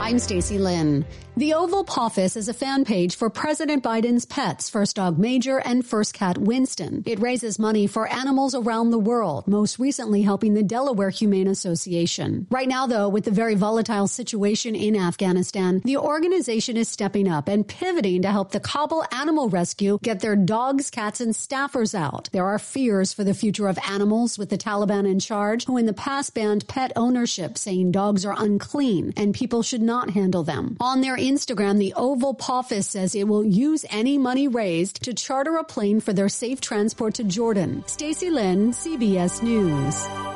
I'm Stacy Lynn. The Oval Office is a fan page for President Biden's pets, First Dog Major and First Cat Winston. It raises money for animals around the world, most recently helping the Delaware Humane Association. Right now, though, with the very volatile situation in Afghanistan, the organization is stepping up and pivoting to help the Kabul Animal Rescue get their dogs, cats, and staffers out. There are fears for the future of animals with the Taliban in charge, who in the past banned pet ownership, saying dogs are unclean and people should not handle them. On their Instagram, the Oval Office says it will use any money raised to charter a plane for their safe transport to Jordan. Stacy Lynn, CBS News.